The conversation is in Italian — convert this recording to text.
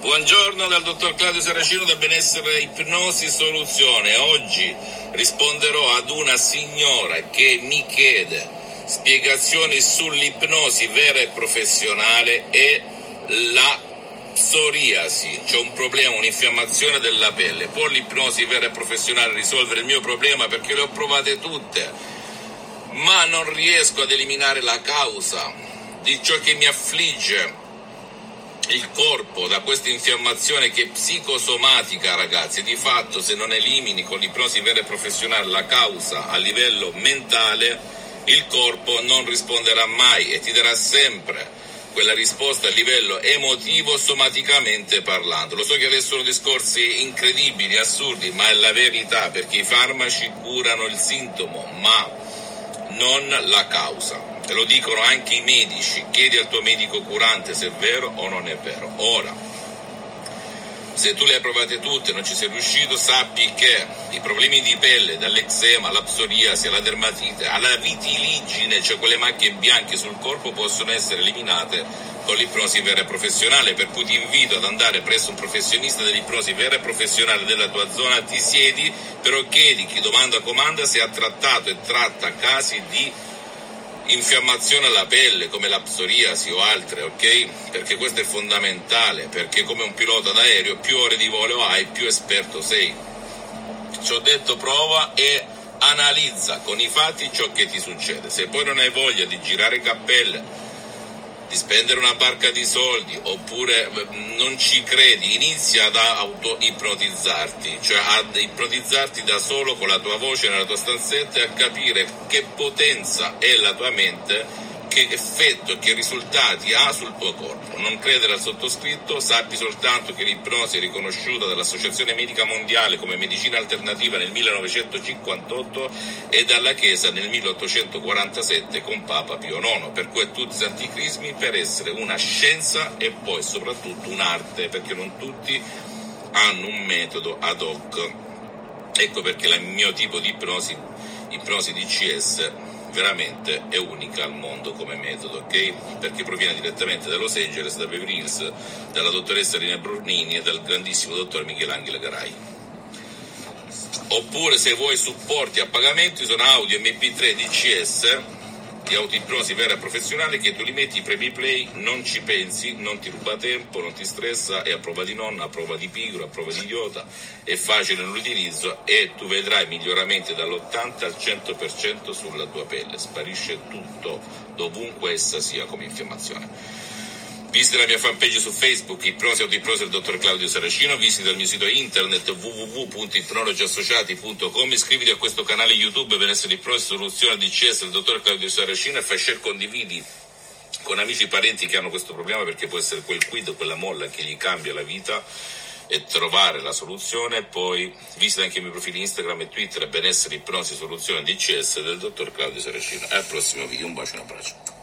Buongiorno dal dottor Claudio Saracino del Benessere Ipnosi Soluzione. Oggi risponderò ad una signora che mi chiede spiegazioni sull'ipnosi vera e professionale e la psoriasi. C'è un problema, un'infiammazione della pelle. Può l'ipnosi vera e professionale risolvere il mio problema? Perché le ho provate tutte, ma non riesco ad eliminare la causa di ciò che mi affligge il corpo da questa infiammazione che è psicosomatica, ragazzi, di fatto se non elimini con l'ipnosi vera e professionale la causa a livello mentale, il corpo non risponderà mai e ti darà sempre quella risposta a livello emotivo somaticamente parlando. Lo so che adesso sono discorsi incredibili, assurdi, ma è la verità perché i farmaci curano il sintomo, ma non la causa te lo dicono anche i medici, chiedi al tuo medico curante se è vero o non è vero. Ora, se tu le hai provate tutte e non ci sei riuscito, sappi che i problemi di pelle, dall'eczema alla psoriasi, alla dermatite, alla vitiligine, cioè quelle macchie bianche sul corpo, possono essere eliminate con l'ipnosi vera e professionale, per cui ti invito ad andare presso un professionista dell'ipnosi vera e professionale della tua zona, ti siedi, però chiedi chi domanda comanda se ha trattato e tratta casi di infiammazione alla pelle come la psoriasi o altre, ok? Perché questo è fondamentale, perché come un pilota d'aereo più ore di volo hai, più esperto sei. Ci ho detto prova e analizza con i fatti ciò che ti succede. Se poi non hai voglia di girare cappelle, di spendere una barca di soldi oppure mm, non ci credi, inizia ad auto-ipnotizzarti, cioè ad ipnotizzarti da solo con la tua voce nella tua stanzetta e a capire che potenza è la tua mente che effetto e che risultati ha sul tuo corpo. Non credere al sottoscritto, sappi soltanto che l'ipnosi è riconosciuta dall'Associazione Medica Mondiale come medicina alternativa nel 1958 e dalla Chiesa nel 1847 con Papa Pio IX, per cui tutti i santi crismi per essere una scienza e poi soprattutto un'arte, perché non tutti hanno un metodo ad hoc. Ecco perché il mio tipo di ipnosi, ipnosi DCS, veramente è unica al mondo come metodo, ok? Perché proviene direttamente da Los Angeles, da Beverly Hills, dalla dottoressa Rina Brunini e dal grandissimo dottor Michelangelo Garai. Oppure se vuoi supporti a pagamento sono audio MP3 DCS di autoipnosi vera e professionale che tu li metti, premi play, non ci pensi, non ti ruba tempo, non ti stressa, è a prova di nonna, a prova di pigro, a prova di idiota, è facile nell'utilizzo e tu vedrai miglioramenti dall'80 al 100% sulla tua pelle, sparisce tutto, dovunque essa sia come infiammazione. Visita la mia fanpage su Facebook, Ipnosi Autoipnosi del dottor Claudio Saracino, visita il mio sito internet www.ipnologiassociati.com, iscriviti a questo canale YouTube Benessere Ipnosi Soluzione DCS del dottor Claudio Saracino e fai share, condividi con amici e parenti che hanno questo problema perché può essere quel quid, quella molla che gli cambia la vita e trovare la soluzione. Poi visita anche i miei profili Instagram e Twitter Benessere Ipnosi Soluzione DCS del dottor Claudio Saracino. Al prossimo video, un bacio e un abbraccio.